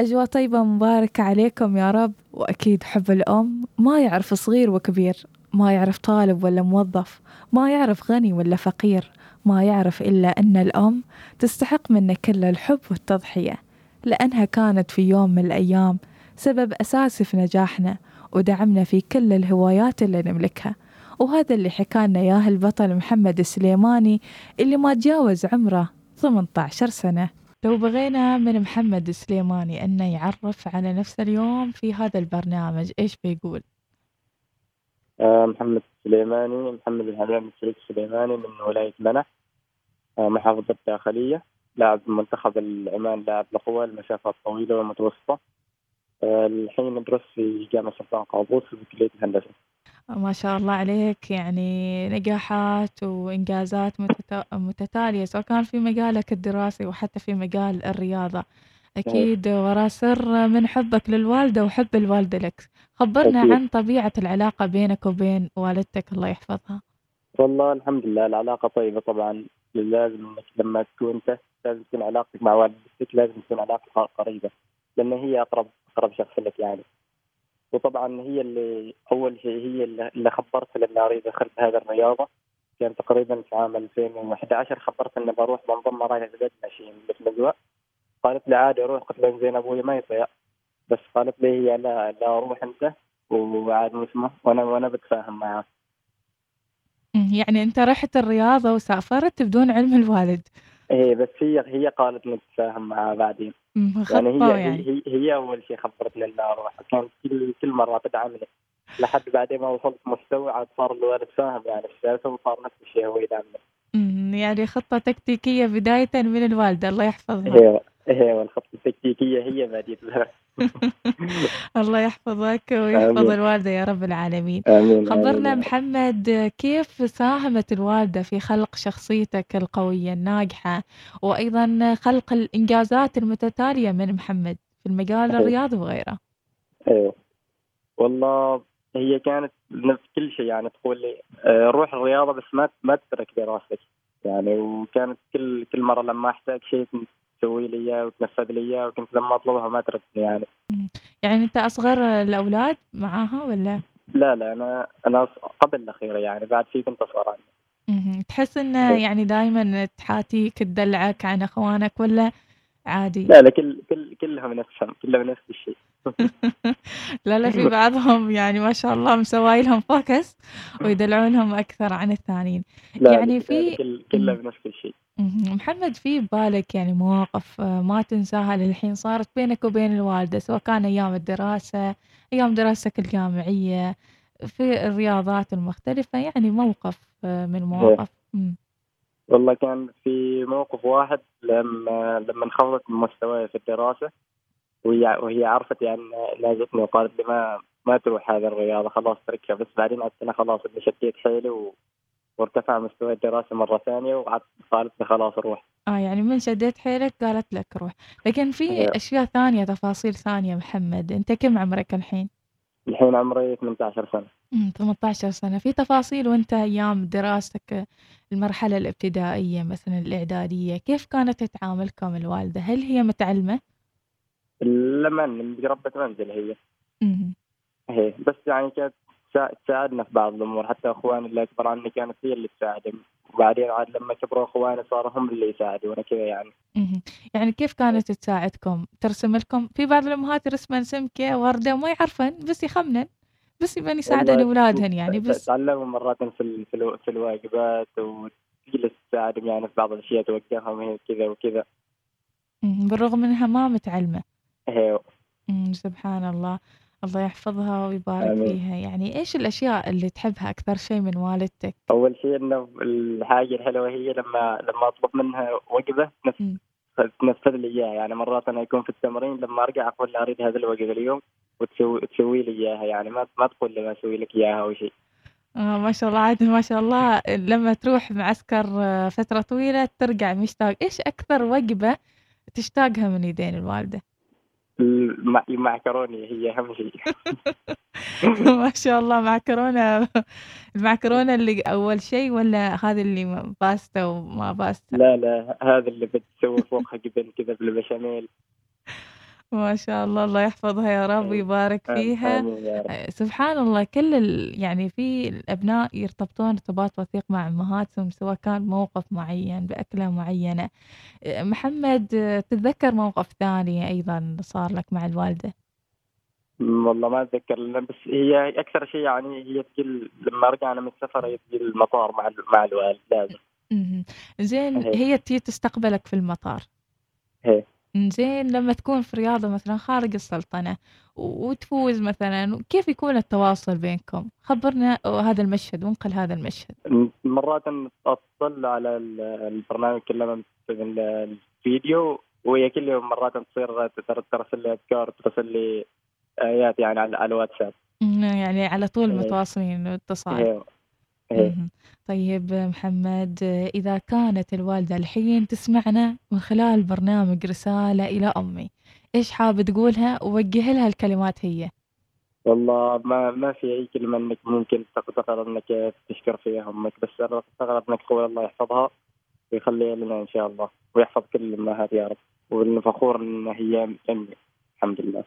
أجواء طيبة مباركة عليكم يا رب وأكيد حب الأم ما يعرف صغير وكبير ما يعرف طالب ولا موظف ما يعرف غني ولا فقير ما يعرف إلا أن الأم تستحق منا كل الحب والتضحية لأنها كانت في يوم من الأيام سبب أساسي في نجاحنا ودعمنا في كل الهوايات اللي نملكها. وهذا اللي حكالنا إياه البطل محمد السليماني اللي ما تجاوز عمره 18 سنة. لو بغينا من محمد السليماني أنه يعرف على نفسه اليوم في هذا البرنامج إيش بيقول؟ آه، محمد السليماني محمد الهمام الشريف السليماني من ولاية منح آه، محافظة الداخلية لاعب منتخب العمان لاعب القوى المسافة الطويلة والمتوسطة آه، الحين ندرس في جامعة سلطان قابوس في كلية الهندسة ما شاء الله عليك يعني نجاحات وإنجازات متتالية سواء كان في مجالك الدراسي وحتى في مجال الرياضة. أكيد وراه سر من حبك للوالدة وحب الوالدة لك. خبرنا أكيد. عن طبيعة العلاقة بينك وبين والدتك الله يحفظها. والله الحمد لله العلاقة طيبة طبعا. لازم انك لما تكون أنت لازم تكون علاقتك مع والدتك لازم تكون علاقة قريبة لأن هي أقرب أقرب شخص لك يعني. وطبعا هي اللي أول شيء هي اللي خبرت لما أريد ادخل بهذه الرياضة. كان تقريبا في عام 2011 خبرت اني بروح بنضم قد ماشيين مثل الاجواء قالت لي عادي أروح قلت لها زين أبوي ما يطيع بس قالت لي هي لا لا أروح أنت وعاد اسمه وأنا وأنا بتفاهم معاه يعني أنت رحت الرياضه وسافرت بدون علم الوالد. إيه بس هي هي قالت نتفاهم معاه بعدين. يعني هي, يعني. هي هي أول شيء خبرتني اني أروح كانت كل كل مرة تدعمني. لحد بعدين ما وصلت مستوى عاد صار الوالد فاهم يعني السالفه وصار نفس الشيء هو يدعمني. يعني خطة تكتيكية بداية من الوالدة الله يحفظها. أيوه أيوه الخطه التكتيكية هي بديتها. الله يحفظك ويحفظ آمين. الوالدة يا رب العالمين آمين. خبرنا آمين. محمد كيف ساهمت الوالدة في خلق شخصيتك القوية الناجحة وأيضا خلق الإنجازات المتتالية من محمد في المجال الرياضي وغيره أيوه والله هي كانت نفس كل شيء يعني تقول لي آه، روح الرياضة بس ما ما تترك دراستك. يعني وكانت كل كل مرة لما أحتاج شيء تسوي لي إياه وتنفذ لي إياه وكنت لما أطلبها ما تردني يعني. يعني أنت أصغر الأولاد معاها ولا؟ لا لا أنا أنا قبل الأخيرة يعني بعد في بنت أصغر عني تحس إنه يعني دائما تحاتيك تدلعك عن إخوانك ولا عادي؟ لا لا كل كل كلهم نفسهم كلهم نفس الشيء. لا لا في بعضهم يعني ما شاء الله مسوي لهم فوكس ويدلعونهم أكثر عن الثانيين. يعني في كلهم نفس الشيء. محمد في ببالك يعني مواقف آه، ما تنساها للحين صارت بينك وبين الوالدة سواء كان أيام الدراسة أيام دراستك الجامعية في الرياضات المختلفة يعني موقف آه، من مواقف. والله كان في موقف واحد لما لما انخفضت من مستواي في الدراسة وهي وهي عرفت يعني لاجتني وقالت لي ما ما تروح هذه الرياضة خلاص تركها بس بعدين أنا خلاص إني شديت حيلي وارتفع مستوى الدراسة مرة ثانية وقعدت قالت لي خلاص روح آه يعني من شديت حيلك قالت لك روح لكن في أيوه. أشياء ثانية تفاصيل ثانية محمد أنت كم عمرك الحين؟ الحين عمري 18 سنة امم 18 سنة. في تفاصيل وأنت أيام دراستك المرحلة الابتدائية مثلا الإعدادية كيف كانت تتعاملكم الوالدة؟ هل هي متعلمة؟ لما ربة منزل هي. هي. بس يعني كانت تساعدنا في بعض الأمور. حتى أخواني اللي أكبر عني كانت هي اللي تساعدهم. وبعدين عاد لما كبروا أخواني صاروا هم اللي يساعدونا كذا يعني. يعني كيف كانت تساعدكم؟ ترسم لكم؟ في بعض الأمهات يرسمن سمكة وردة وما يعرفن بس يخمنن. بس يبين يساعدن اولادهن يعني بس تعلموا مرات في في, في الواجبات وفي تساعدهم يعني في بعض الأشياء توجههم هي كذا وكذا. بالرغم إنها ما متعلمة. أيوه. سبحان الله. الله يحفظها ويبارك آمين. فيها يعني إيش الأشياء اللي تحبها أكثر شيء من والدتك؟ أول شيء إنه الحاجة الحلوة هي لما لما أطلب منها وجبة تنفذ لي إياها. يعني مرات أنا يكون في التمرين لما أرجع أقول لها أريد هذا الوجبة اليوم وتسوي تسوي لي إياها. يعني ما ما تقول لي ما أسوي لك إياها أو شيء. آه ما شاء الله. عاد ما شاء الله. لما تروح معسكر آه، فترة طويلة ترجع مشتاق. إيش أكثر وجبة تشتاقها من يدين الوالدة؟ المعكرونة هي أهم شيء ما شاء الله معكرونة. المعكرونة اللي أول شيء ولا هذا اللي باستا وما باستا؟ لا لا هذا اللي بتسوي فوقها جبن كذا بالبشاميل. ما شاء الله الله يحفظها يا رب ويبارك فيها. آه، سبحان الله كل ال... يعني في الأبناء يرتبطون ارتباط وثيق مع أمهاتهم سواء كان موقف معين بأكلة معينة. آه، محمد تتذكر موقف ثاني أيضا صار لك مع الوالدة؟ والله ما أتذكر بس هي أكثر شيء يعني هي تجي لما رجعنا من السفر هي تجي المطار مع مع الوالد لازم. زين هي هي تجي تستقبلك في المطار؟ هي زين لما تكون في رياضة مثلا خارج السلطنة وتفوز مثلا كيف يكون التواصل بينكم؟ خبرنا هذا المشهد وانقل هذا المشهد. مرات اتصل على ال- البرنامج من الفيديو وهي كل يوم مرات تصير تر- ترسل لي اذكار ترسل لي ايات يعني على الواتساب. يعني على طول هي متواصلين اتصال. هي مهم. طيب محمد إذا كانت الوالدة الحين تسمعنا من خلال برنامج رسالة إلى أمي إيش حاب تقولها؟ ووجه لها الكلمات هي. والله ما ما في أي كلمة إنك ممكن تقدر إنك تشكر فيها أمك بس أنا أستغرب إنك تقول الله يحفظها ويخليها لنا إن شاء الله ويحفظ كل الأمهات يا رب فخور إن هي أمي الحمد لله.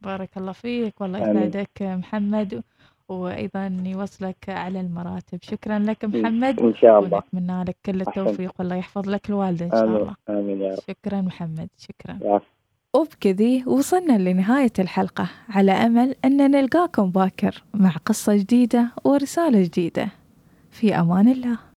بارك الله فيك والله يسعدك محمد. وأيضا يوصلك على المراتب. شكرا لك محمد إن شاء الله. ونتمنى لك كل التوفيق والله يحفظ لك الوالدة إن شاء آمين الله. آمين يا رب. شكرا محمد شكرا. العفو. وبكذي وصلنا لنهاية الحلقة. على أمل أن نلقاكم باكر مع قصة جديدة ورسالة جديدة. في أمان الله.